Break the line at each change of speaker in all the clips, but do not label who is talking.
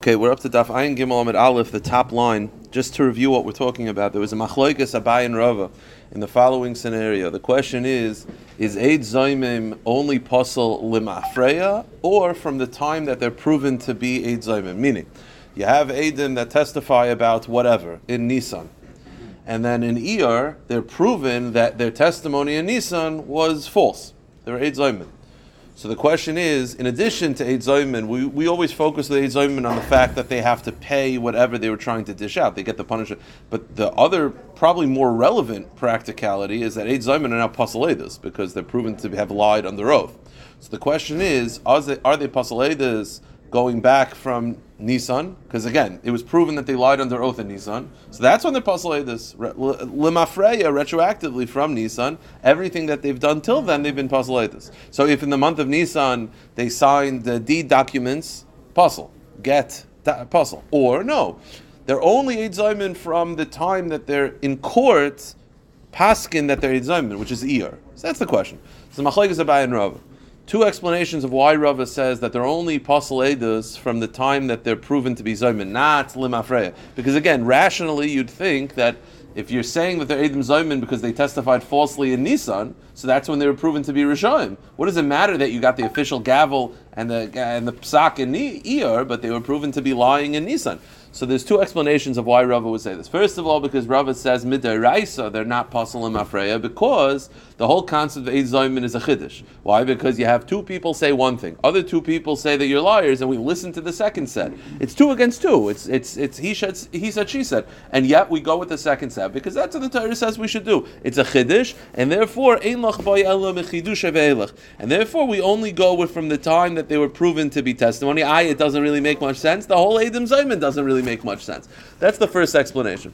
Okay, we're up to Daf Ayin Gimel Amid Aleph, the top line. Just to review what we're talking about, there was a Machloikas Abai and Rava in the following scenario. The question is: Is Eid Zaymim only puzzle limafreya, or from the time that they're proven to be Eid Zaymim? Meaning, you have Eidim that testify about whatever in Nisan, and then in Iyar they're proven that their testimony in Nisan was false. They're Eid Zaymim. So the question is, in addition to Eid Zayman, we, we always focus with Eid Zayman on the fact that they have to pay whatever they were trying to dish out. They get the punishment. But the other, probably more relevant practicality is that Eid Zayman are now pasaledas because they're proven to have lied under oath. So the question is, are they, are they pasaledas going back from Nisan, because again, it was proven that they lied under oath in Nisan. So that's when they're this limafreya retroactively from Nisan. Everything that they've done till then, they've been this. So if in the month of Nisan they signed the deed documents, puzzle, get puzzle, or no, they're only Eid from the time that they're in court, paskin that they're Eid which is Iyar. So that's the question. So Machlekes Abai and Rav two explanations of why Rava says that they're only posel from the time that they're proven to be zaymin, not limafreya. Because again, rationally, you'd think that if you're saying that they're edim zaymin because they testified falsely in Nissan, so that's when they were proven to be rishonim. What does it matter that you got the official gavel and the and the psak in Iyar, but they were proven to be lying in Nissan? So there's two explanations of why Rava would say this. First of all, because Rava says midiraisa, they're not pasul afreya, because the whole concept of Eid Zaymin is a chiddush. Why? Because you have two people say one thing, other two people say that you're liars, and we listen to the second set. It's two against two. It's it's it's he said he said she said, and yet we go with the second set because that's what the Torah says we should do. It's a chiddush, and therefore and therefore we only go with from the time that they were proven to be testimony. I it doesn't really make much sense. The whole Edom Zaymin doesn't really make much sense. That's the first explanation.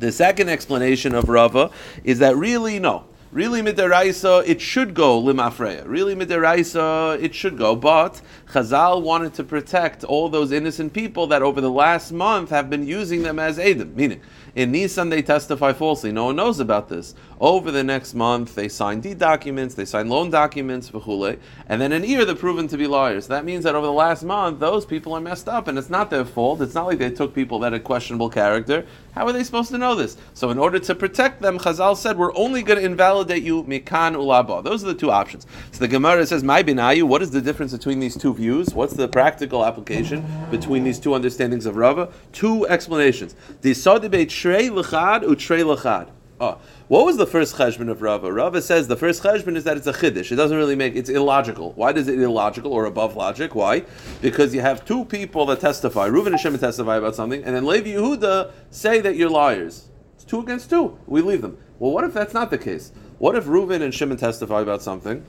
The second explanation of Rava is that really no. Really midaraisa, it should go limafreya. Really midaraisa, it should go. But Chazal wanted to protect all those innocent people that over the last month have been using them as Edom. Meaning, in Nisan they testify falsely. No one knows about this. Over the next month, they sign deed documents, they sign loan documents, and then in Iyar they're proven to be liars. That means that over the last month, those people are messed up, and it's not their fault. It's not like they took people that had questionable character. How are they supposed to know this? So, in order to protect them, Chazal said, we're only going to invalidate you mikan ulaba. Those are the two options. So the Gemara says, "My binayu." What is the difference between these two views? What's the practical application between these two understandings of Rava? Two explanations. The Shrei Lechad Utrei Lechad. Oh, what was the first cheshbon of Rava? Rava says the first cheshbon is that it's a chiddush. It doesn't really make it's illogical. Why does it illogical or above logic? Why? Because you have two people that testify. Reuven and Shimon testify about something, and then Levi Yehuda say that you're liars. It's two against two. We leave them. Well, what if that's not the case? What if Reuven and Shimon testify about something?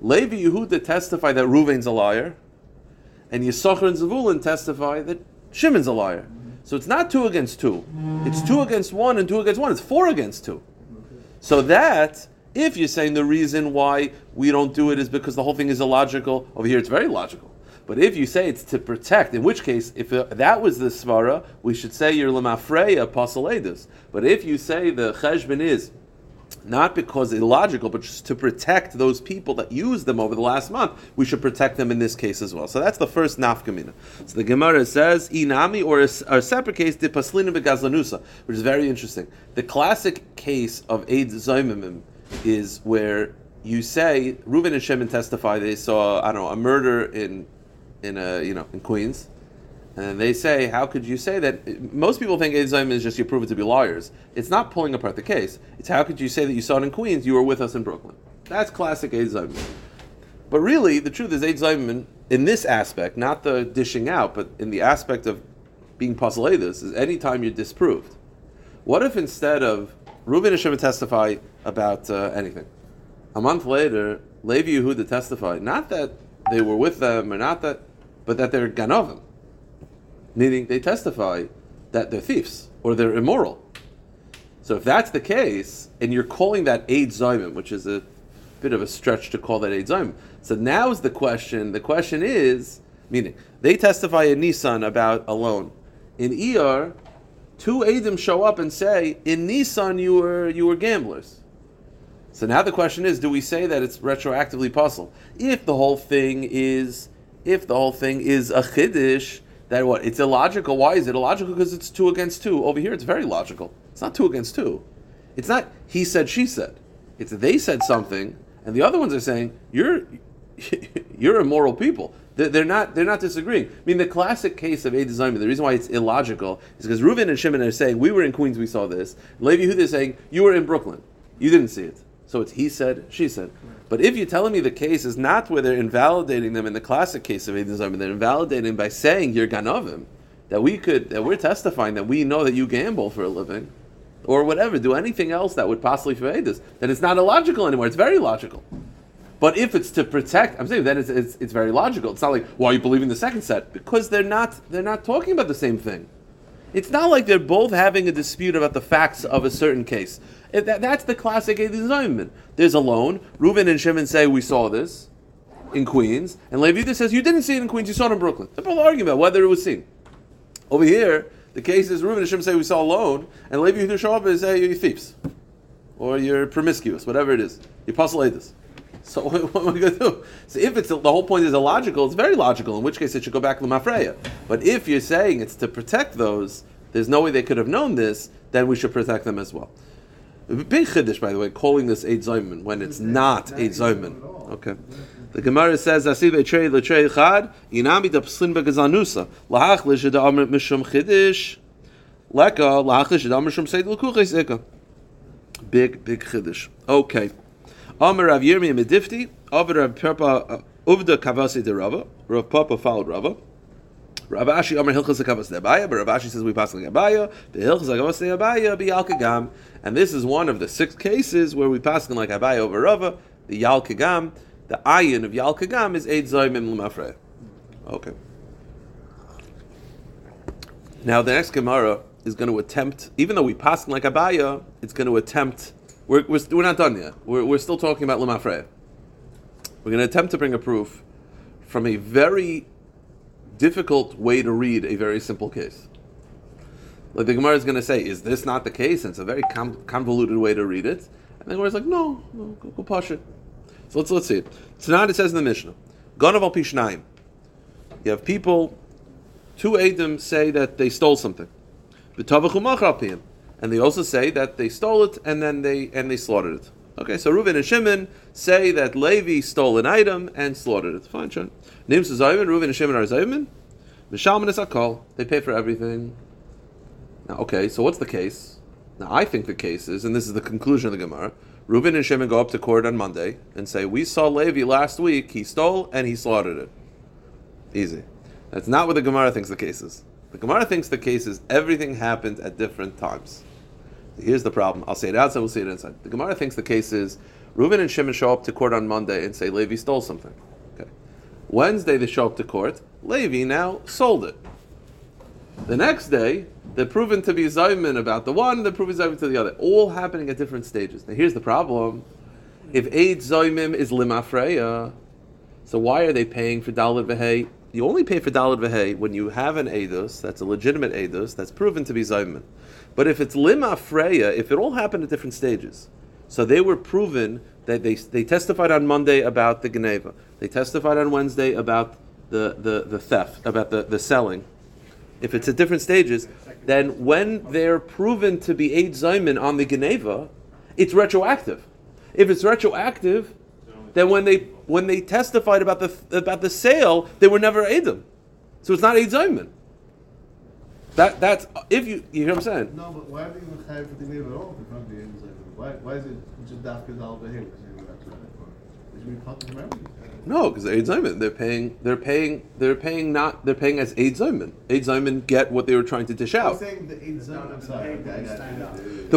Levi Yehuda testify that Reuven's a liar, and Yisachar and Zavulun testify that Shimon's a liar. So it's not two against two. It's two against one and two against one. It's four against two. So that, if you're saying the reason why we don't do it is because the whole thing is illogical, over here it's very logical. But if you say it's to protect, in which case, if that was the svara, we should say you're lemafreya pasaledus. But if you say the cheshbon is not because illogical, but just to protect those people that used them over the last month, we should protect them in this case as well. So that's the first nafkamina. So the Gemara says, inami, or a, a separate case, de paslina begazlanusa, which is very interesting. The classic case of Eid Zoimimim is where you say, Reuven and Shimon testify they saw, I don't know, a murder in, in, a, you know, in Queens and they say, how could you say that? Most people think Eizayim is just you prove it to be lawyers. It's not pulling apart the case. It's how could you say that you saw it in Queens, you were with us in Brooklyn. That's classic Eizayim. But really, the truth is Eizayim in this aspect, not the dishing out, but in the aspect of being postulatus, is anytime you're disproved. What if instead of Reuben and Shimon testify about uh, anything, a month later, Levi Yehuda testified, not that they were with them or not that, but that they're ganovim meaning they testify that they're thieves or they're immoral. So if that's the case, and you're calling that Eid Zayim, which is a bit of a stretch to call that Eid Zayim, so now is the question. The question is, meaning they testify in Nissan about a loan. In Iyar, two Eidim show up and say, in Nissan you were you were gamblers. So now the question is, do we say that it's retroactively possible? If the whole thing is, if the whole thing is a chiddush, that what? It's illogical. Why is it illogical? Because it's two against two. Over here, it's very logical. It's not two against two. It's not he said, she said. It's they said something, and the other ones are saying you're you're immoral people. They're not. They're not disagreeing. I mean, the classic case of a design. The reason why it's illogical is because Reuven and Shimon are saying we were in Queens, we saw this. Levi Yehuda is saying you were in Brooklyn, you didn't see it. So it's he said, she said. But if you're telling me the case is not where they're invalidating them in the classic case of a design, they're invalidating by saying you're ganovim, that we could, that we're testifying that we know that you gamble for a living, or whatever, do anything else that would possibly forbid this, then it's not illogical anymore. It's very logical. But if it's to protect, I'm saying then it's, it's, it's very logical. It's not like why are you believing the second set because they're not they're not talking about the same thing. It's not like they're both having a dispute about the facts of a certain case. That, that's the classic assignment. There's a loan. Reuven and Shimon say we saw this in Queens, and Levi says you didn't see it in Queens, you saw it in Brooklyn. They're both arguing about whether it was seen. Over here, the case is Reuven and Shimon say we saw a loan, and Levi show up and say you're thieves, or you're promiscuous, whatever it is. You postulate this. So what am I going to do? So if it's the whole point is illogical, it's very logical. In which case, it should go back to Mafreya. But if you're saying it's to protect those, there's no way they could have known this. Then we should protect them as well. Big chiddush, by the way, calling this Eid Zayman when it's not Eid Zayman. Okay. The Gemara says, "Asiv etrei letrei chad inami da pslin begazanusa lahach lishad amr mishum chiddush leka lahach lishad amr mishum seid l'kuches Big big chiddush. Okay. Amar Rav Yirmiyah Medifti, Avar Rav Papa uh, Uvda Kavasi de Rava, Rav Papa followed Rava. Rav Ashi Amar Hilchas de Abaya, but Rav Ashi says we pass like Abaya, the Hilchas de Abaya be Yalkagam, and this is one of the six cases where we pass like Abaya over Rava, the Yalkagam, the ayin of Yalkagam is Eid Zoymim Lemafre. Okay. Now the next Gemara is going to attempt, even though we pass like Abaya, it's going to attempt we're, we're, we're not done yet. We're, we're still talking about Lemafreya. We're going to attempt to bring a proof from a very difficult way to read a very simple case. Like the Gemara is going to say, is this not the case? And it's a very com- convoluted way to read it. And the Gemara is like, no, no go, go push it. So let's let's see it. Tonight it says in the Mishnah, Ganav al Pishnaim. You have people, two Adam say that they stole something and they also say that they stole it and then they and they slaughtered it. Okay, so Reuven and Shimon say that Levi stole an item and slaughtered it. Fine, Sean. Names Zayman, Reuven and Shimon are Zayman. Mishalman is Akal. They pay for everything. Now, okay, so what's the case? Now, I think the case is, and this is the conclusion of the Gemara. Reuven and Shimon go up to court on Monday and say, "We saw Levi last week. He stole and he slaughtered it." Easy. That's not what the Gemara thinks the case is. The Gemara thinks the case is everything happened at different times. Here's the problem. I'll say it outside, we'll see it inside. The Gemara thinks the case is Reuben and Shimon show up to court on Monday and say Levi stole something. Okay. Wednesday they show up to court. Levi now sold it. The next day, they're proven to be Zayman about the one, they're proven Zayman to the other. All happening at different stages. Now here's the problem. If Eid Zaymim is Limafreya, so why are they paying for Dalit Vehei? You only pay for Dalit Vehei when you have an Eidos, that's a legitimate Eidos, that's proven to be Zayman. But if it's lima freya, if it all happened at different stages, so they were proven that they, they testified on Monday about the Geneva, they testified on Wednesday about the, the, the theft, about the, the selling. If it's at different stages, then when they're proven to be Eid Zayman on the Geneva, it's retroactive. If it's retroactive, then when they when they testified about the about the sale, they were never Eidim. So it's not Eid Zayman. That that's if you you hear what I'm saying.
No, but why are they even chayav for the at all? The Why why is it just dafka dal behir?
No, because Eid Zayman, they're paying, they're paying, they're paying not, they're paying as Eid Zayman. Eid Zayman get what they were trying to dish out. The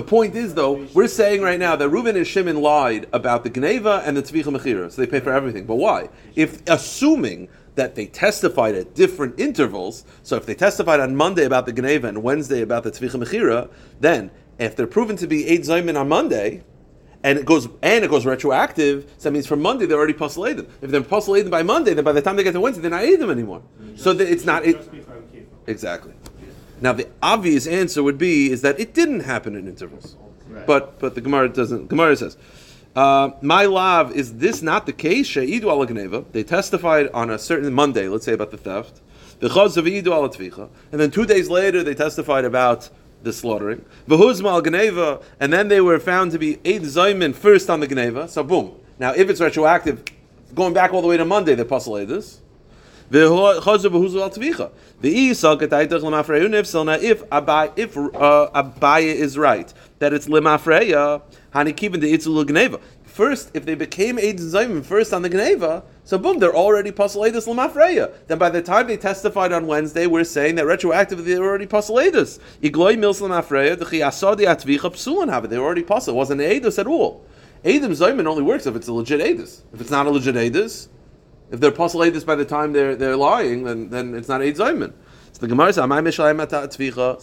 point is, though, we're saying right now that Reuben and Shimon lied about the Geneva and the Tzvicha Mechira, so they pay for everything. But why? If assuming that they testified at different intervals. So if they testified on Monday about the Geneva and Wednesday about the Tzvicha Mechira, then if they're proven to be Eid Zaymin on Monday, and it goes and it goes retroactive, so that means from Monday they're already postulated. If they're postulated by Monday, then by the time they get to Wednesday, they're not them anymore. Mm-hmm. So that it's not it, exactly. Now the obvious answer would be is that it didn't happen in intervals, right. but but the Gemara doesn't. Gemara says uh, my love, is this not the case? They testified on a certain Monday, let's say about the theft. And then two days later they testified about the slaughtering. And then they were found to be Eid zaymin first on the geneva. So boom. Now if it's retroactive, going back all the way to Monday, they puzzle this. If Abai if uh, Abaya is right that it's lemafreya hanikivin the itzul gneva. First, if they became Eid Zayim first on the Gneva, so boom, they're already Pasaladis Lamafreya. Then by the time they testified on Wednesday, we're saying that retroactively they're already Pasaladis. Igloy Mils Lamafreya, the Chiyasadi Atvicha Psulan have it. They were already Pasal. It wasn't Eidus at all. Eidim Zayim only works if it's a legit Eidus. If it's not a legit Eidus, if they're Pasaladis by the time they're, they're lying, then, then it's not Eid Zayim. So the Gemara says.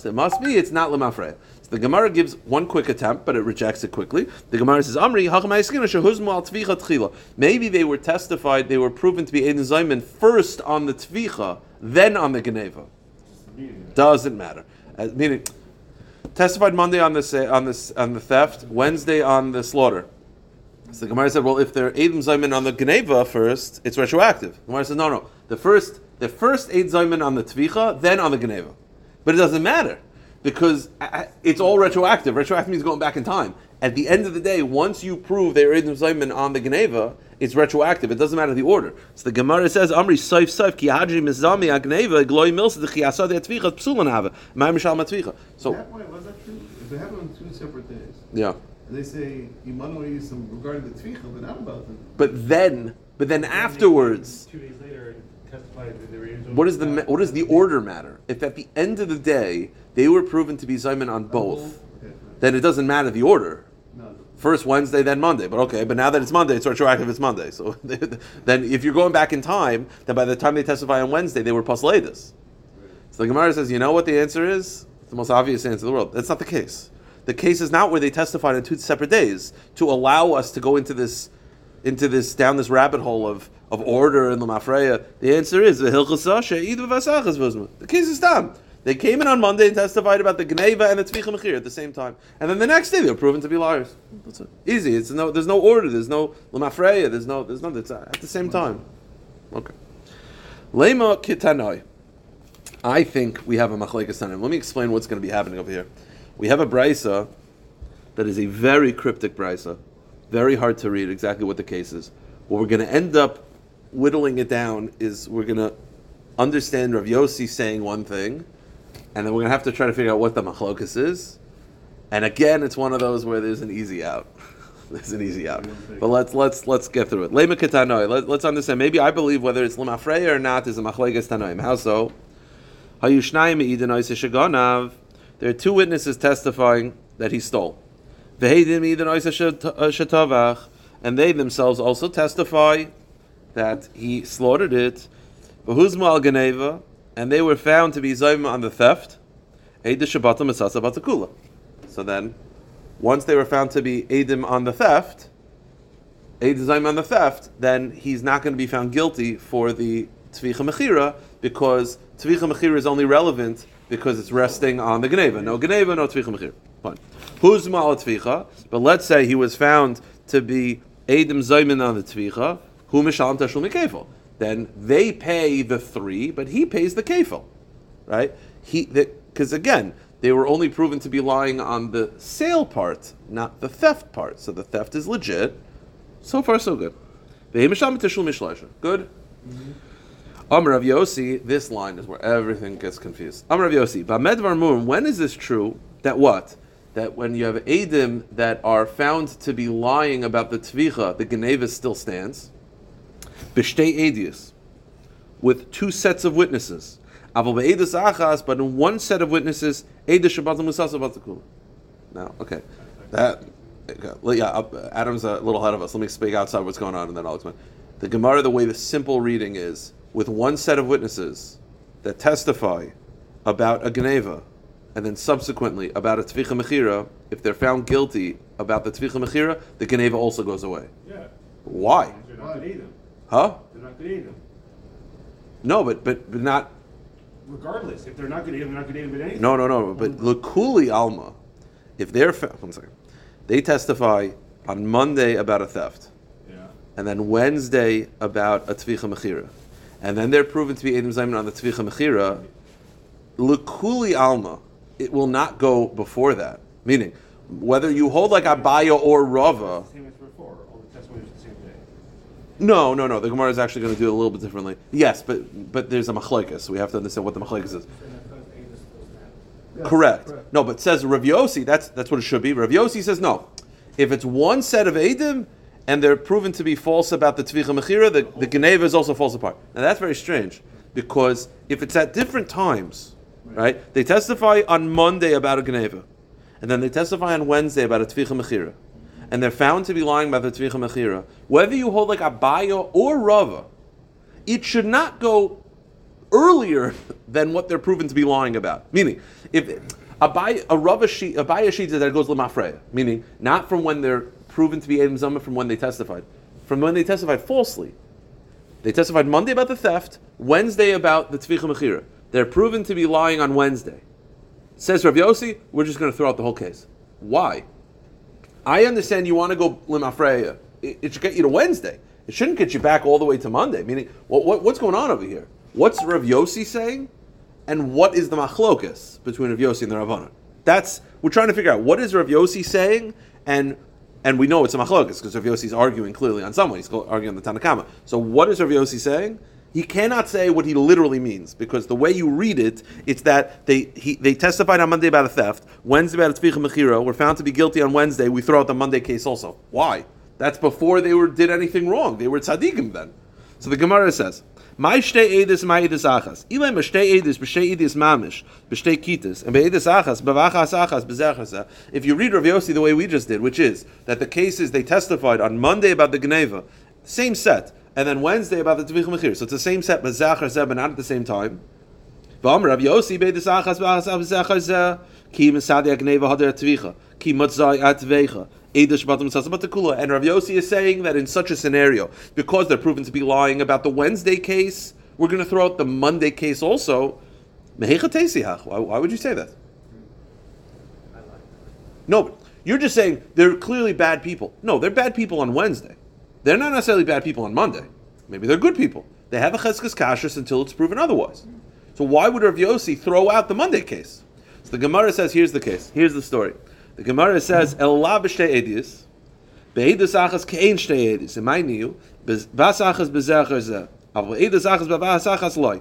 So it must be it's not lemafreya. So the Gemara gives one quick attempt, but it rejects it quickly. The Gemara says, "Amri tchila." Maybe they were testified, they were proven to be Eden Zayman first on the tvicha, then on the geneva. Doesn't matter. Uh, meaning, testified Monday on the on this on the theft, Wednesday on the slaughter. So the Gemara said, "Well, if they're Eden Zayman on the geneva first, it's retroactive." The Gemara says, "No, no. The first." the first Eid Zayman on the Tvicha, then on the Geneva. But it doesn't matter because it's all retroactive. Retroactive means going back in time. At the end of the day, once you prove they're Eid Zayman on the Geneva, it's retroactive. It doesn't matter the order. So the Gemara says, "Amri soif soif ki hadri mizami agneva gloy milsa the chiyasa de tvicha psulan have ma'am mishal matvicha." So
that point was that true? If they happen on two separate days,
yeah,
and they say Imanu some regarding the tvicha, but not about them.
But then, but then afterwards,
two days later testified that they were
what is the what does the order matter? If at the end of the day they were proven to be Zayman on both, then it doesn't matter the order. First Wednesday, then Monday. But okay, but now that it's Monday, it's retroactive. It's Monday. So then, if you're going back in time, then by the time they testify on Wednesday, they were posledis. So the Gemara says, you know what the answer is? It's the most obvious answer in the world. That's not the case. The case is not where they testified on two separate days to allow us to go into this, into this down this rabbit hole of of order in the Mafreya? The answer is the The case is done. They came in on Monday and testified about the Gneva and the Tvicha Mechir at the same time. And then the next day they were proven to be liars. That's it. Easy. It's no, there's no order. There's no Lamafreya. There's no, there's no, it's at the same time. Okay. Lema Kitanoi. I think we have a Machlekes Let me explain what's going to be happening over here. We have a Brisa that is a very cryptic Brisa, very hard to read exactly what the case is. What we're going to end up whittling it down is we're going to understand Rav Yossi saying one thing, and then we're going to have to try to figure out what the machlokas is. And again, it's one of those where there's an easy out. there's an easy out. But let's let's let's get through it. Lema ketanoi. Let, us understand. Maybe I believe whether it's lemafreya or not is a machlokas tanoim. How so? There are two witnesses testifying that he stole. And they themselves also testify that he slaughtered it, and they were found to be Zayim on the theft, So then, once they were found to be Edim on the theft, Eid on the theft, then he's not going to be found guilty for the Tvicha Mechira because Tvicha Mechira is only relevant because it's resting on the Geneva. No Geneva, no Tvicha Mechira. Fine. Who's Ma'al Tvicha? But let's say he was found to be Edim Zayman on the Tvicha, Hu mishalim tashul mikefel. Then they pay the three, but he pays the kefil, right? He because again they were only proven to be lying on the sale part, not the theft part. So the theft is legit. So far, so good. Good. Mm-hmm. Amr Rav Yossi, this line is where everything gets confused. Amr Rav Yossi, Bamedvar when is this true? That what? That when you have Adim that are found to be lying about the Tvicha, the Geneva still stands b'shtei edius, with two sets of witnesses. Aval be'edus achas, but in one set of witnesses, edus shabbatim musasa. Now, okay, that yeah, Adam's a little ahead of us. Let me speak outside what's going on, and then I'll explain. The Gemara, the way the simple reading is, with one set of witnesses that testify about a Geneva, and then subsequently about a Tvicha Mechira, if they're found guilty about the Tvicha Mechira, the Geneva also goes away.
Yeah.
Why? They're not good either. Huh?
They're not going to eat them.
No, but but but not.
Regardless, if they're not going to eat they're not going to eat them anything.
No, no, no. But mm-hmm. Lakuli Alma, if they're fa- one second, they testify on Monday about a theft,
yeah.
and then Wednesday about a tvicha mechira, and then they're proven to be Edom Zayman on the Tvicha Mechira, Lekuli Alma, it will not go before that. Meaning, whether you hold like Abaya or Rava,
Same as before, all the testimonies are the same day.
no, no, no. The Gemara is actually going to do it a little bit differently. Yes, but but there's a machlekes. We have to understand what the machlekes is.
Yes,
Correct. No, but says Rav Yossi, that's that's what it should be. Rav Yossi says no. If it's one set of Edim and they're proven to be false about the Tvicha Mechira, the, the Geneva is also false apart. Now that's very strange because if it's at different times, right? They testify on Monday about a Geneva, and then they testify on Wednesday about a Tvicha Mechira, and they're found to be lying about the Tvicha Mechira. Whether you hold like Abaya or Rava, it should not go earlier than what they're proven to be lying about. Meaning, if Abaya, a Rava sheet, Abaya sheet that goes lemafreya, meaning not from when they're proven to be Adam Zama from when they testified, from when they testified falsely. They testified Monday about the theft, Wednesday about the Tvicha Mechira. They're proven to be lying on Wednesday. Says Rav Yossi, we're just going to throw out the whole case. Why? I understand you want to go limafreya. It, should get you to Wednesday. It shouldn't get you back all the way to Monday. Meaning, what, what, what's going on over here? What's Rav Yossi saying, and what is the machlokas between Rav Yossi and the Rabbanon? That's we're trying to figure out what is Rav Yossi saying, and and we know it's a machlokas because Rav Yossi is arguing clearly on someone. He's arguing on the Tanakama. So what is Rav Yossi saying? He cannot say what he literally means because the way you read it, it's that they he, they testified on Monday about a theft, Wednesday about a tzvicha mechira, were found to be guilty on Wednesday. We throw out the Monday case also. Why? That's before they were did anything wrong. They were tzaddikim then. So the Gemara says, "My shtei edis, my edis achas. Shtei edis, edis mamish, kitas, and achas, achas, b'zechasa." If you read Rav Yossi the way we just did, which is that the cases they testified on Monday about the Geneva, same set, and then Wednesday about the Tvich Mechir. So it's the same set, but Zachar Zeh, but not at the same time. V'am Rav Yossi achas, ki ki. And Rav Yossi is saying that in such a scenario, because they're proven to be lying about the Wednesday case, we're going to throw out the Monday case also. Why, why would you say that? No, you're just saying they're clearly bad people. No, they're bad people on Wednesday. They're not necessarily bad people on Monday. Maybe they're good people. They have a cheskes kashrus until it's proven otherwise. So why would Rav Yossi throw out the Monday case? So the Gemara says, here's the case. Here's the story. The Gemara says, El la b'shtei edis, be'edus achas ke'ein shtei edis, in my new, bas achas b'zecher zeh, avol achas b'vas achas loy.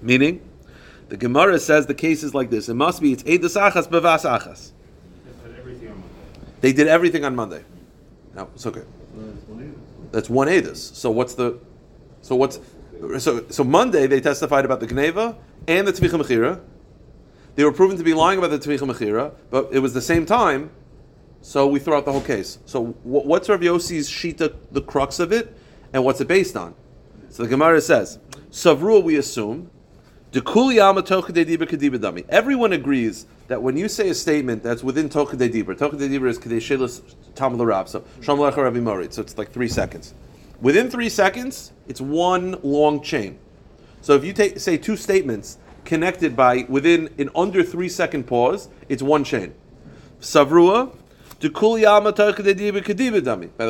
Meaning, the Gemara says the case is like this. It must be, it's edus achas b'vas achas. They did everything on Monday. No, it's okay. That's one edus. So what's the, so what's, so so Monday they testified about the Gneva and the Tvicha Mechira. They were proven to be lying about the Tvicha Mechira, but it was the same time, so we throw out the whole case. So wh- what's Rav Yossi's shita, the crux of it, and what's it based on? So the Gemara says, Savrua we assume. Everyone agrees that when you say a statement that's within Tochadei Dibra, Tochadei Dibra is Kadei Shelis Tam Larab, so Sham Lecha Rabbi Morit, so it's like three seconds. Within three seconds, it's one long chain. So if you take say two statements connected by within an under three second pause, it's one chain. Savrua. By the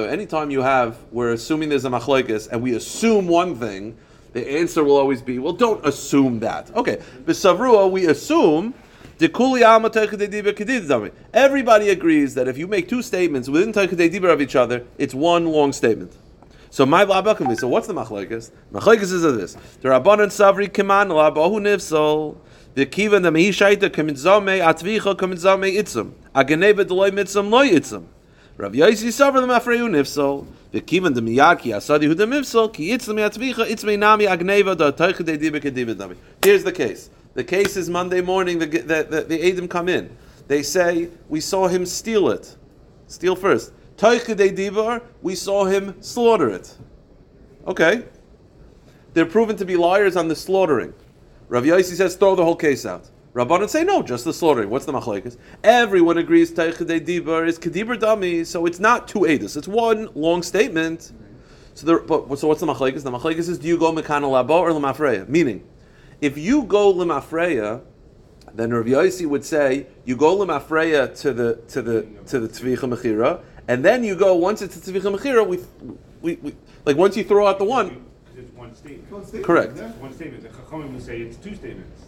way, anytime you have, we're assuming there's a machlokes and we assume one thing, the answer will always be, well, don't assume that. Okay, but Savrua, we assume. Everybody agrees that if you make two statements within of each other, it's one long statement. So my labakim So what's the machlekes? Machlekes is of this: the rabbanon savri keman labahu nifsol. The kiva the mehishaita kamitzame atvicha kamitzame itzum. Ageneva deloy mitzum loy itzum. Rav Yaisi savri the mafreyu nifsol. The kiva the miyaki asadi hu the mifsol ki itzum atvicha itzme nami agneva da teicha de dibe kedibe dami. Here's the case. The case is Monday morning. The the the, the Adam come in. They say we saw him steal it. Steal first. Toichidei divar, we saw him slaughter it. Okay. They're proven to be liars on the slaughtering. Rav Yossi says throw the whole case out. Rabbanan say no, just the slaughtering. What's the machlekes? Everyone agrees Toichidei divar is kedibur dami, so it's not two edus. It's one long statement. So, there, but so what's the machlekes? The machlekes is do you go mekana labo or lemafreya? Meaning, if you go lemafreya, then Rav Yossi would say you go lemafreya to the to the to the tvicha mechira, and then you go once it's a tvicha mechira, we, we, we like once you throw out the one,
Because it's one statement.
One statement,
Correct.
It's one statement. The Chachamim will say it's two statements.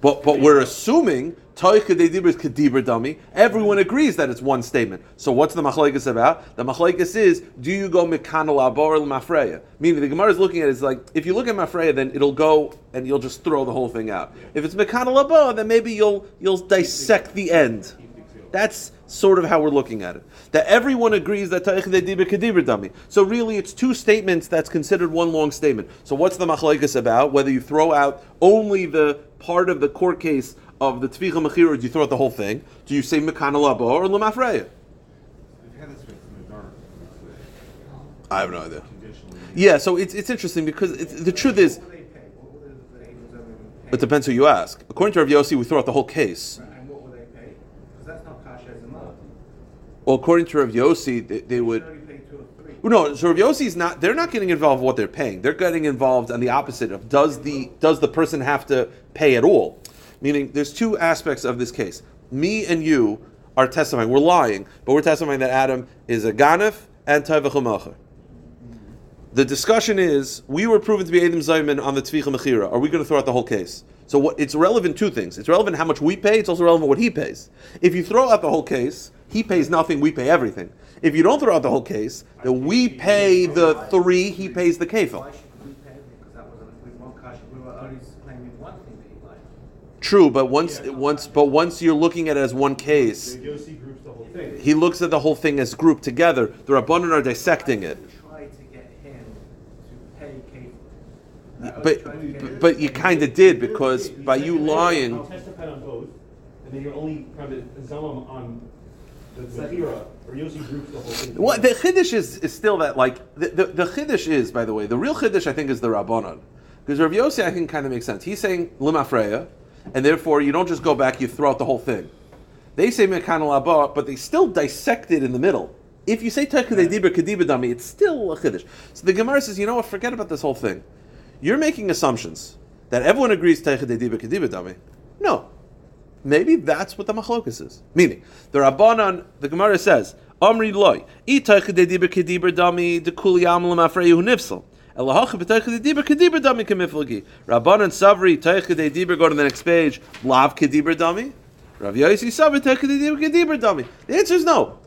But but we're assuming Toicha dekibra is Kedibra Dami. Everyone agrees that it's one statement. So what's the machlekes about? The machlekes is do you go Mekanal Abor or Mafreya? Meaning the Gemara is looking at it is like if you look at Mafreya, then it'll go and you'll just throw the whole thing out. If it's Mekanal Abor, then maybe you'll you'll dissect the end. That's sort of how we're looking at it. That everyone agrees that Dami. So really, it's two statements that's considered one long statement. So what's the machlekes about? Whether you throw out only the part of the court case of the Tvicha Mechir, or do you throw out the whole thing? Do you say mekanalabah or Lamafreya? I have no idea. Yeah, so it's, it's interesting because it's, the truth is, it depends who you ask. According to Rav Yossi, we throw out the whole case.
And what will they pay? Because that's not kasha as a month.
Well, according to Rav Yossi, they, they would.
Should only pay two or three.
Well, No, so Rav Yossi's not. They're not getting involved with what they're paying. They're getting involved on the opposite of does the does the person have to pay at all? Meaning, there's two aspects of this case. Me and you are testifying. We're lying, but we're testifying that Adam is a ganef and tavachamacher. The discussion is we were proven to be Adam Zayman on the Tvicha Mechira. Are we going to throw out the whole case? So what, it's relevant two things. It's relevant how much we pay. It's also relevant what he pays. If you throw out the whole case, he pays nothing. We pay everything. If you don't throw out the whole case, then we pay the three. He pays the kefil.
Why should we pay? Because that wasn't, we one kasha, we were only claiming one thing that he lied.
True, but once once but once you're looking at it as one case,
The Yossi groups the whole thing.
he looks at the whole thing as grouped together. The Rabbanan are dissecting it.
We tried to get him to pay kefil. I only
But
tried to get him
but you kind of did because by you
I'll
lying.
testify on both, and then you're only kind of on Zahira, or Yossi groups the whole thing.
What the chiddush is is still that like the, the, the chiddush is by the way the real chiddush I think is the rabbanon because Rav Yossi I think kind of makes sense. He's saying limafreya, and therefore you don't just go back you throw out the whole thing. They say mekan labah, but they still dissect it in the middle. If you say tekadei dibra kadiba dami, it's still a chiddush. So the Gemara says, you know what? Forget about this whole thing. You're making assumptions that everyone agrees tekadei dibra kadiba dami. No, Maybe that's what the machlokus is. Meaning, the Rabbanan, the Gemara says, Amri loy, itaych de dibur kedibur dami de kuli amalam afreyu kemiflagi. Rabbanan savri taych de dibur. Go to the next page. Lav kedibur dami. Rav Yosi savri taych de dibur kedibur dami. The answer is no.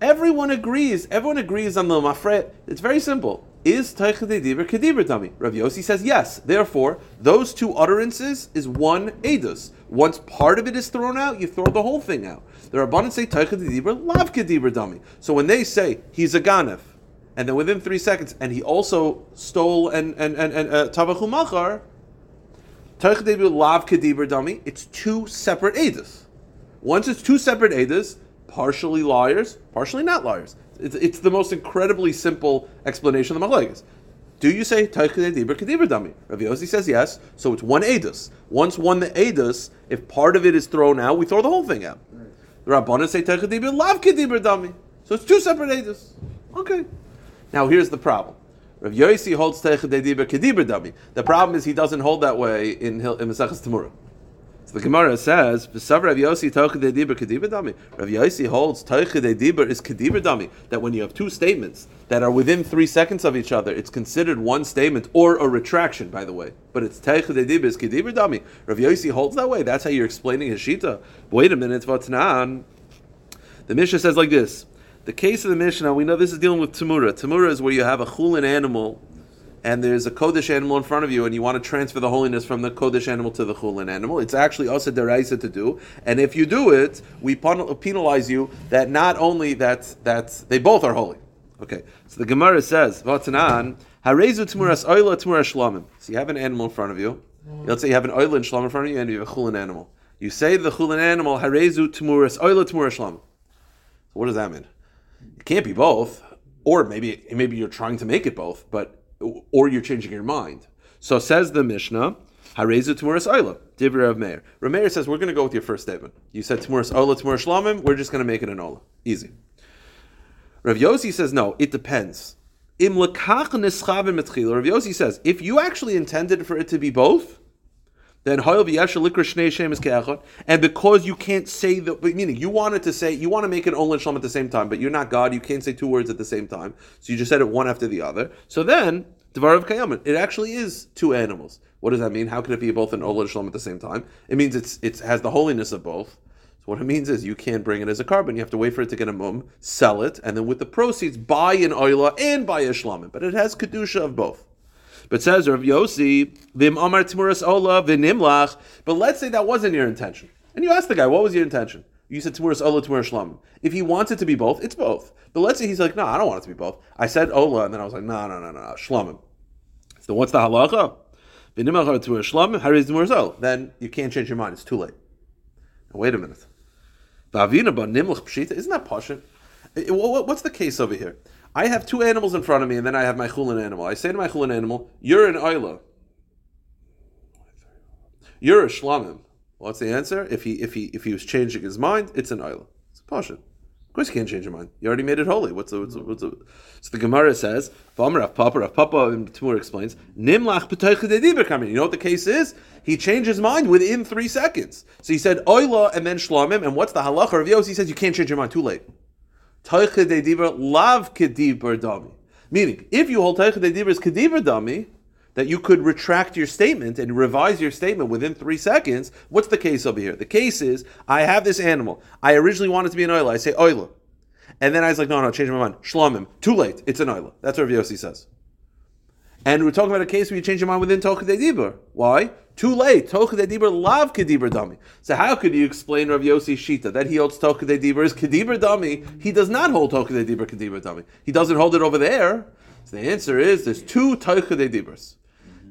Everyone agrees. Everyone agrees on the mafre. It's very simple. Is taych de dibur dami? Rav Yosi says yes. Therefore, those two utterances is one edus. Once part of it is thrown out, you throw the whole thing out. The Rabbanan say taych de dibur lav kedibur dami. So when they say he's a ganef, and then within three seconds, and he also stole and and and, and uh, tavachu machar, taych de dibur lav kedibur dami. It's two separate edus. Once it's two separate edus, partially liars, partially not liars. It's, it's the most incredibly simple explanation of the machlekes. Do you say taichidei dibur kedibur dami? Rav Yossi says yes. So it's one edus. Once one the edus, if part of it is thrown out, we throw the whole thing out. The Rabbanan say taichidei dibur lav kedibur dami. So it's two separate edus. Okay. Now here's the problem. Rav Yossi holds taichidei dibur kedibur dami. The problem is he doesn't hold that way in in Maseches Tamura. The Gemara says, "V'sav Rav Yossi tochidei dibur kedibur dami." Rav holds tochidei dibur is kedibur dami. That when you have two statements that are within three seconds of each other, it's considered one statement or a retraction, by the way. But it's tochidei dibur is kedibur dami. Rav Yossi holds that way. That's how you're explaining his shita. Wait a minute, Vatnan. The Mishnah says like this. The case of the Mishnah, we know this is dealing with Tamura. Tamura is where you have a chulin animal and there's a Kodesh animal in front of you, and you want to transfer the holiness from the Kodesh animal to the Chulin animal. It's actually also deraisa to do, and if you do it, we penalize you that not only that that they both are holy. Okay, so the Gemara says, "Vatanan harezu tmuras oila tmuras shlamim." So you have an animal in front of you. Let's say you have an oila and shlam in front of you, and you have a Chulin animal. You say the Chulin animal harezu tmuras oila tmuras shlamim. So what does that mean? It can't be both, or maybe maybe you're trying to make it both, but or you're changing your mind. So says the Mishnah, Harezu Tmuras Oila, Divra of Meir. Rameir says we're going to go with your first statement. You said Tmuras Oila, Tmuras Shlamim. We're just going to make it an Ola. Easy. Rav Yossi says no. It depends. Im lekach nischavim etchila. Rav Yossi says if you actually intended for it to be both, then and because you can't say the meaning you wanted to say you want to make an Ola and Shalom at the same time, but you're not God, you can't say two words at the same time, so you just said it one after the other. So then Devar of Kayaman. It actually is two animals. What does that mean? How can it be both an Ola and Shalom at the same time? It means it's it has the holiness of both. So what it means is you can't bring it as a korban. You have to wait for it to get a mum, sell it, and then with the proceeds buy an oila and buy a shlomim. But it has kedusha of both. But says Rav Yossi, vim amar timuras ola v'nimlach. But let's say that wasn't your intention, and you asked the guy, what was your intention? You said timuras ola, timuras shlomim. If he wants it to be both, it's both. But let's say he's like, no, I don't want it to be both. I said ola, and then I was like, no, no, no, no, no. So what's the halacha? Then you can't change your mind. It's too late. Now, wait a minute. Isn't that pashut? Eh, What's the case over here? I have two animals in front of me, and then I have my chulin animal. I say to my chulin animal, "You're an oila. You're a shlamim." What's the answer? If he if he if he was changing his mind, it's an oila. It's a pashut. Of course, you can't change your mind. You already made it holy. What's the what's the, what's the so the Gemara says, "V'amar Rav Papa." Rav Papa in Tamur explains, "Nimlach b'toich dediber kamin." You know what the case is? He changed his mind within three seconds. So he said oila and then shlamim. And what's the halacha? of Rav Yossi says you can't change your mind too late. Toich dediber lav kediber dami. Meaning, if you hold toich dediber is kediber dami, that you could retract your statement and revise your statement within three seconds. What's the case over here? The case is I have this animal. I originally wanted to be an oila. I say oila. And then I was like, no, no, change my mind. Shlomim. Too late. It's an oila. That's what Rav Yossi says. And we're talking about a case where you change your mind within Tocha Dibur. Why? Too late. Tocha Dibur lav Kedibur Dami. So how could you explain Rav Yossi's Shita that he holds Tocha Dibur is Kedibur Dami? He does not hold Tocha Dibur Kedibur Dami. He doesn't hold it over there. So the answer is there's two Tocha Diburs.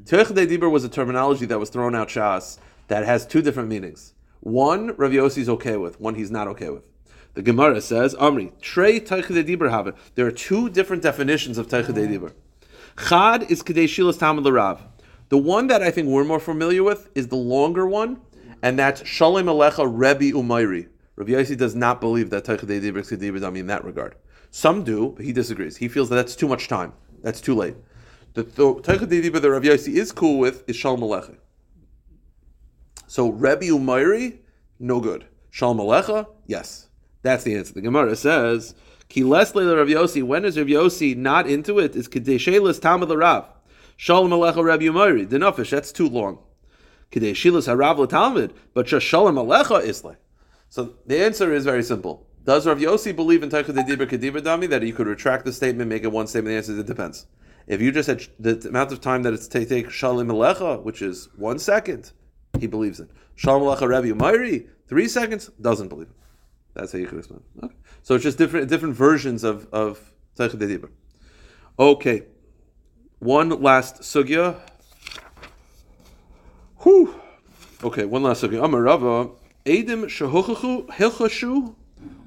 Tocha Dibur was a terminology that was thrown out Shas that has two different meanings. One, Rav Yossi's okay with. One, he's not okay with. The Gemara says, Amri, Trey Tocha Dibur have it. There are two different definitions of Tocha Dibur. Chad is Kadei Shilas Tamid. The one that I think we're more familiar with is the longer one, and that's Shalom Alecha Rebbe Umayri. Rabbi Yossi does not believe that Teichad Dibur is in that regard. Some do, but he disagrees. He feels that that's too much time. That's too late. The Teichad Dibur that Rabbi Yossi is cool with is Shalom Alecha. So Rebbe Umayri, no good. Shalom Alecha, yes. That's the answer. The Gemara says, Ki les leila Rav Yossi, when is Rav Yossi not into it? Is Kedei Shelis Tamad Rav. Shalom Alecha Rabbi Umayri. Denofish, that's too long. Kedei Shilas Harav Talmud, but Shalom Alecha Isle. So the answer is very simple. Does Rav Yossi believe in Teichad Dibur Kedibur Dami that you could retract the statement, make it one statement? The answer is it depends. If you just said the amount of time that it's to take Shalom Alecha, which is one second, he believes it. Shalom Alecha Rabbi Umayri, three seconds, doesn't believe it. That's how you could explain. Okay. So it's just different different versions of of Teichad Dibur. Okay. One last sugya. Whew. Okay, one last sugya. Amar Rava, Edim shehochachu hilchashu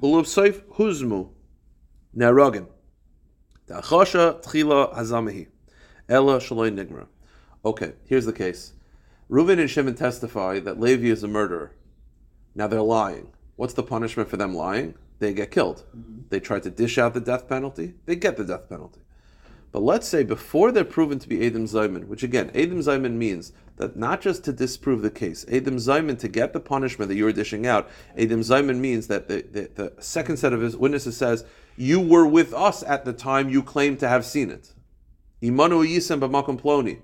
ulav seif huzmu neragim. Ta'achasha tchila hazamahi. Ella shaloi nigmara. Okay, here's the case. Reuven and Shimon testify that Levi is a murderer. Now they're lying. What's the punishment for them lying? They get killed. Mm-hmm. They try to dish out the death penalty. They get the death penalty. But let's say before they're proven to be Adam Zayman, which again, Adam Zayman means that not just to disprove the case, Adam Zayman to get the punishment that you're dishing out, Adam Zayman means that the, the, the second set of his witnesses says, You were with us at the time you claim to have seen it. Imanu Yisem b'makom ploni.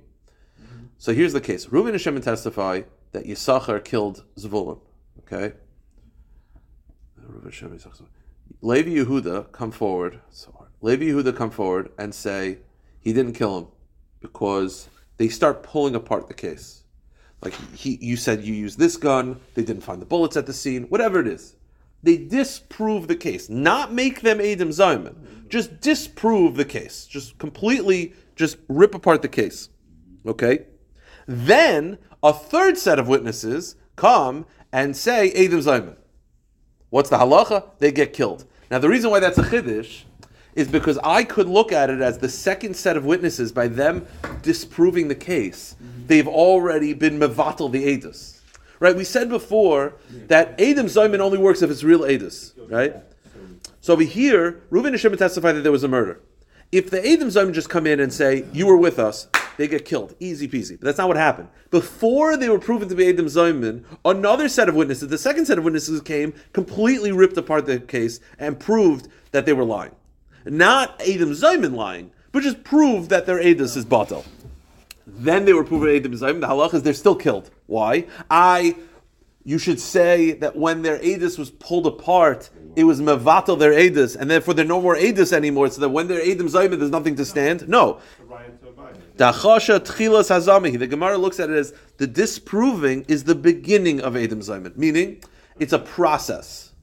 So here's the case. Reuven and Shimon testify that Yisachar killed Zvulun. Okay? Levi Yehuda come forward. So. Levi Yehuda come forward and say he didn't kill him because they start pulling apart the case. Like he, you said, you used this gun. They didn't find the bullets at the scene. Whatever it is, they disprove the case. Not make them Adam Zayman. Just disprove the case. Just completely, just rip apart the case. Okay. Then a third set of witnesses come and say Adam Zayman. What's the halacha? They get killed. Now, the reason why that's a chiddush is because I could look at it as the second set of witnesses by them disproving the case. Mm-hmm. They've already been mevatel the edus. Right? We said before that Adam Zayman only works if it's real edus. Right? So over here, Reuven and Shimon testify that there was a murder. If the Adam Zayman just come in and say, You were with us, they get killed. Easy peasy. But that's not what happened. Before they were proven to be Adam Zayman, another set of witnesses, the second set of witnesses came, completely ripped apart the case and proved that they were lying. Not Adam Zayman lying, but just prove that their edus is batal. Then they were proven edim zayim. The halach is they're still killed. Why? I. You should say that when their edus was pulled apart, it was mevatel their edus, and therefore they're no more edus anymore. So that when they're edim zayim, there's nothing to stand. No.
To.
Dachasha tchilas hazamihi. The Gemara looks at it as the disproving is the beginning of edim zayim, meaning it's a process.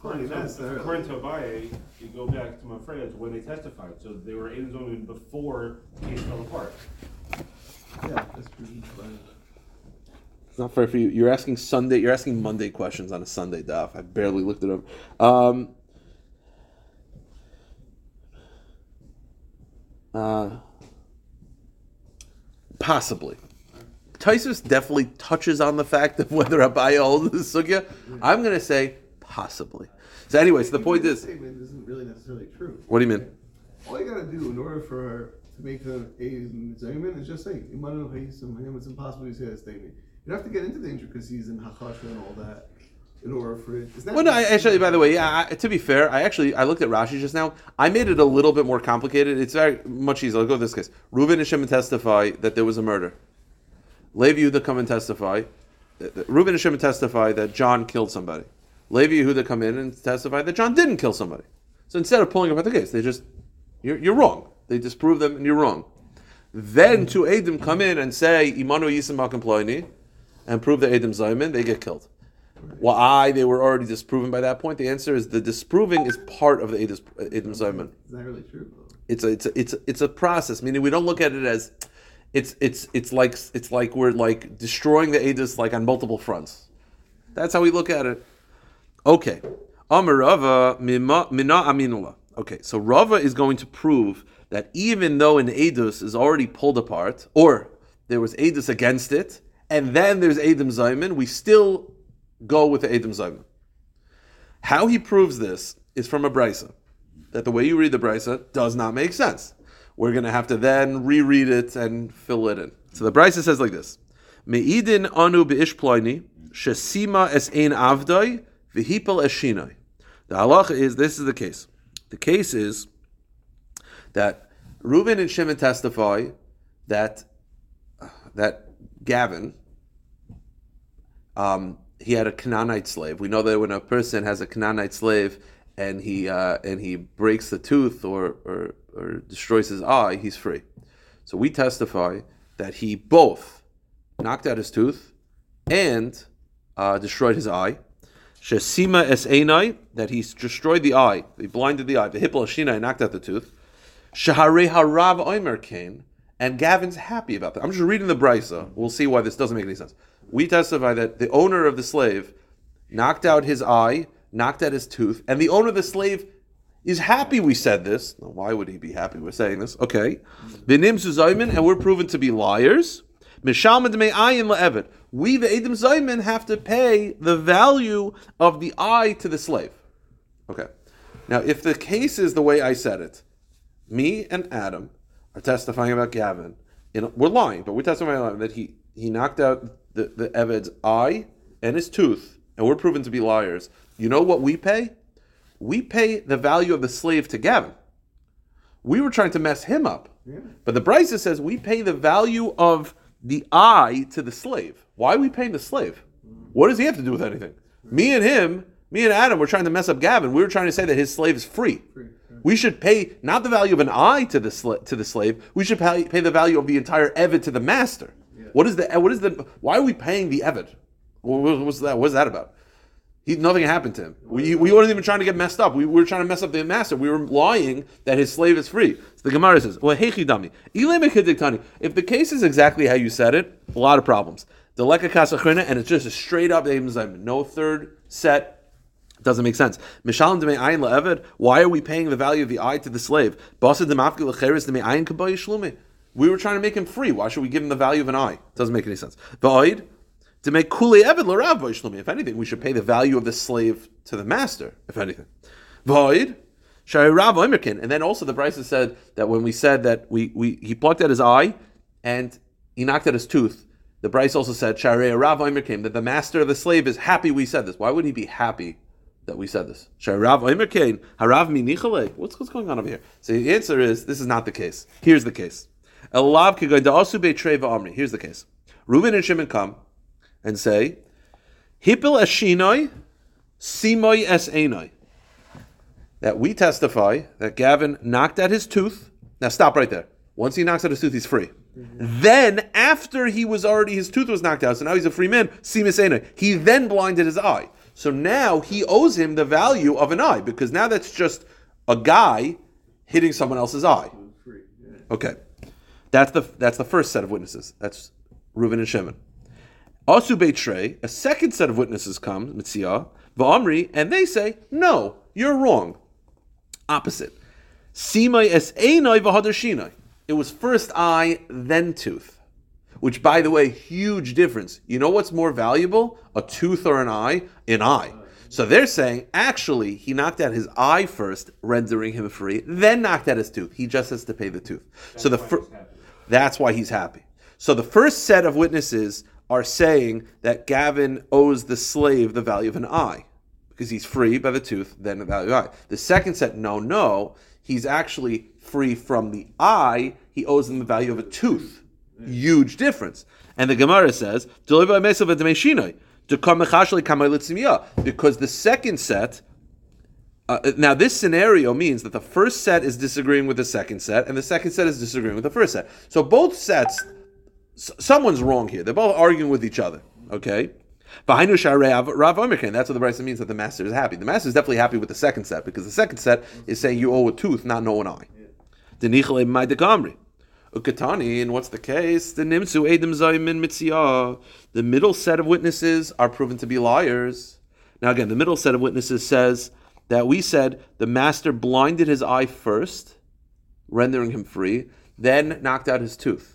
Funny, necessarily.
According to Abaye, you go back to my friends when they testified, so they were in the zone before the case fell apart.
Yeah, that's pretty but-
It's not fair for you. You're asking Sunday. You're asking Monday questions on a Sunday daf. I barely looked it up. Um, uh, possibly. Tosfos definitely touches on the fact of whether Abaye holds the sugya. I'm going to say possibly. So, anyways, the point is,
statement isn't really necessarily true.
what do you mean?
All you gotta do in order for to make the a zayman is just say "Imanu hayisim him." It's impossible to say that statement. You don't have to get into the intricacies and hachasha and all that in order for it. It's not
Well, no, I actually, by the way, yeah. I, to be fair, I actually I looked at Rashi just now. I made it a little bit more complicated. It's very much easier. I'll go with this case. Reuben and Shimon testify that there was a murder. Levi Yehuda come and testify. Reuben and Shimon testify that John killed somebody. Levi Yehuda come in and testify that John didn't kill somebody. So instead of pulling apart the case, they just you're, you're wrong. They disprove them and you're wrong. Then two Adam come in and say Imanu Yisim Ploini and prove that Adam Zayman, they get killed. Why they were already disproven by that point? The answer is the disproving is part of the Adam Zayman.
It's not really true.
It's a, it's a, it's a, it's a process. Meaning we don't look at it as it's it's it's like it's like we're like destroying the Adis like on multiple fronts. That's how we look at it. Okay. Amar Rava mina aminullah. Okay, so Rava is going to prove that even though an Adus is already pulled apart, or there was Adus against it, and then there's Adam Zayman, we still go with the Adam Zayman. How he proves this is from a brisa. That the way you read the brisa does not make sense. We're going to have to then reread it and fill it in. So the brisa says like this: Meidin anu beishploini shesima es ein avdai v'hipel eshinai. The halacha is this is the case. The case is that Reuben and Shimon testify that that Gavin um, he had a Canaanite slave. We know that when a person has a Canaanite slave and he uh, and he breaks the tooth or, or or destroys his eye, he's free. So we testify that he both knocked out his tooth and uh, destroyed his eye. Shesima es einai, that he destroyed the eye, he blinded the eye. The hippel ashina, knocked out the tooth. Shahare harav oimer came, and Gavin's happy about that. I'm just reading the brisa. We'll see why this doesn't make any sense. We testify that the owner of the slave knocked out his eye, knocked out his tooth, and the owner of the slave is happy we said this. Why would he be happy we're saying this? Okay. Vinim Zayman, and we're proven to be liars. Mishalma Dmei Ayin Le'evet. We, the Edom Zayman, have to pay the value of the eye to the slave. Okay. Now, if the case is the way I said it, me and Adam are testifying about Gavin. In, we're lying, but we're testifying about that he, he knocked out the, the Eved's eye and his tooth, and we're proven to be liars. You know what we pay? We pay the value of the slave to Gavin. We were trying to mess him up. But the Brisa says we pay the value of the eye to the slave. Why are we paying the slave? What does he have to do with anything? Me and him, me and Adam were trying to mess up Gavin. We were trying to say that his slave is free. We should pay not the value of an eye to the sla- to the slave. We should pay, pay the value of the entire Eved to the master. What is the what is the why are we paying the Eved? What, what- what's that? What's that about? He, nothing happened to him. We, we weren't even trying to get messed up. We were trying to mess up the master. We were lying that his slave is free. So the Gemara says, "Well, chidami, if the case is exactly how you said it, a lot of problems. The leka kasachrina, and it's just a straight up no third set. Doesn't make sense. Mishalim. Why are we paying the value of the eye to the slave? Basa demafki lecheres demei ayin kabayis shlume. We were trying to make him free. Why should we give him the value of an eye? Doesn't make any sense. To make kule eved l'rav. If anything, we should pay the value of the slave to the master. If anything, void shari rav oimerkin. And then also the Brisa said that when we said that we, we he plucked out his eye and he knocked out his tooth. The Brisa also said shari rav oimerkin that the master of the slave is happy we said this. Why would he be happy that we said this. Harav Minichale. What's what's going on over here? So the answer is this is not the case. Here's the case. Here's the case. Reuben and Shimon come and say, Hipil Eshinoi, Simoy Es Einoi. That we testify that Gavin knocked at his tooth. Now stop right there. Once he knocks out his tooth, he's free. Mm-hmm. Then, after he was already, his tooth was knocked out, so now he's a free man, Simus Einoi. He then blinded his eye. So now he owes him the value of an eye, because now that's just a guy hitting someone else's eye. Okay, that's the that's the first set of witnesses. That's Reuben and Shimon. Asu Beitrei, a second set of witnesses comes, Mitzia, Va'amri, and they say, no, you're wrong. Opposite. Simai es einai v'hadar shinai. It was first eye, then tooth. Which, by the way, huge difference. You know what's more valuable? A tooth or an eye? An eye. So they're saying, actually, he knocked out his eye first, rendering him free, then knocked out his tooth. He just has to pay the tooth. so the fir- that's why he's happy. So the first set of witnesses are saying that Gavin owes the slave the value of an eye because he's free by the tooth, then the value of the eye. The second set, no, no, he's actually free from the eye. He owes them the value of a tooth. Huge difference. And the Gemara says, because the second set uh, now, this scenario means that the first set is disagreeing with the second set, and the second set is disagreeing with the first set. So both sets, someone's wrong here. They're both arguing with each other. Okay. That's what the Brisa means that the master is happy. The master is definitely happy with the second set because the second set is saying you owe a tooth, not know an eye. Gamri. Ukatani, and what's the case? The edim. The middle set of witnesses are proven to be liars. Now again, the middle set of witnesses says that we said the master blinded his eye first, rendering him free, then knocked out his tooth.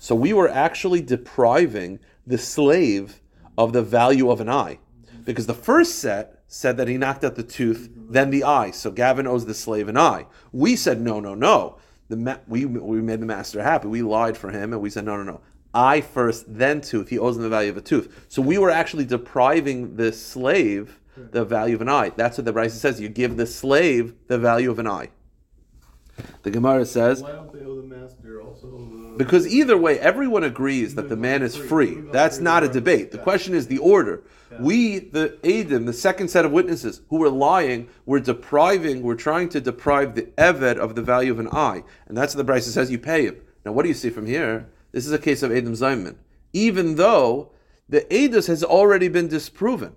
So we were actually depriving the slave of the value of an eye. Because the first set said that he knocked out the tooth, then the eye. So Gavin owes the slave an eye. We said, no, no, no. The ma- we, we made the master happy. We lied for him and we said, no, no, no. Eye first, then tooth. He owes him the value of a tooth. So we were actually depriving the slave the value of an eye. That's what the Brisa says. You give the slave the value of an eye. The Gemara says,
Why don't they owe the master also? Uh,
because either way, everyone agrees that the man is free. That's not a debate. The question is the order. We, the Adim, the second set of witnesses who were lying, were depriving, we're trying to deprive the Eved of the value of an eye. And that's what the Brisa says you pay him. Now, what do you see from here? This is a case of Adim Zayman. Even though the Adus has already been disproven.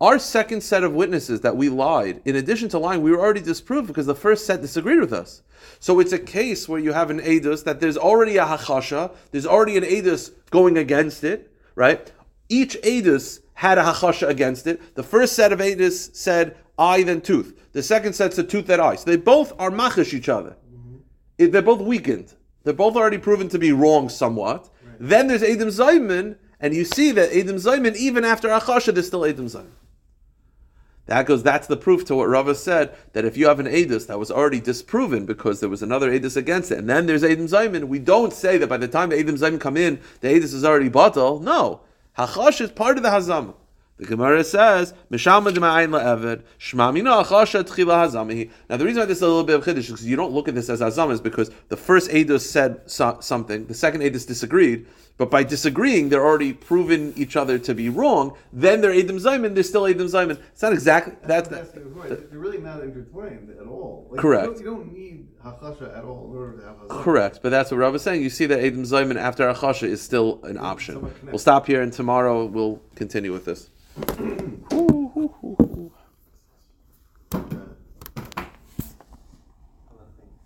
Our second set of witnesses that we lied, in addition to lying, we were already disproved because the first set disagreed with us. So it's a case where you have an edus that there's already a hachasha, there's already an edus going against it, right? Each edus had a hachasha against it. The first set of edus said eye then tooth. The second set said tooth then eye. So they both are machish each other. Mm-hmm. It- they're both weakened. They're both already proven to be wrong somewhat. Then there's Adam Zayman, and you see that Adam Zayman, even after Achasha, there's still Adam Zayman. That goes. That's the proof to what Rava said that if you have an edus that was already disproven because there was another edus against it, and then there's Adam Zayman, we don't say that by the time the Adam Zayman come in, the edus is already batal. No, hachash is part of the hazam. The Gemara says. Now, the reason why this is a little bit of chiddush is because you don't look at this as hazam is because the first edus said so- something, the second edus disagreed, but by disagreeing, they're already proven each other to be wrong. Then they're Adam Zayman, they're still Adam Zayman. It's not exactly that's.
that's the point. They're really not intertwined at all. Like,
Correct.
You don't, you don't need hachasha at all in order to have hazam.
Correct, but that's what Rav was saying. You see that Adam Zayman after Achasha is still an option. We'll stop here, and tomorrow we'll continue with this.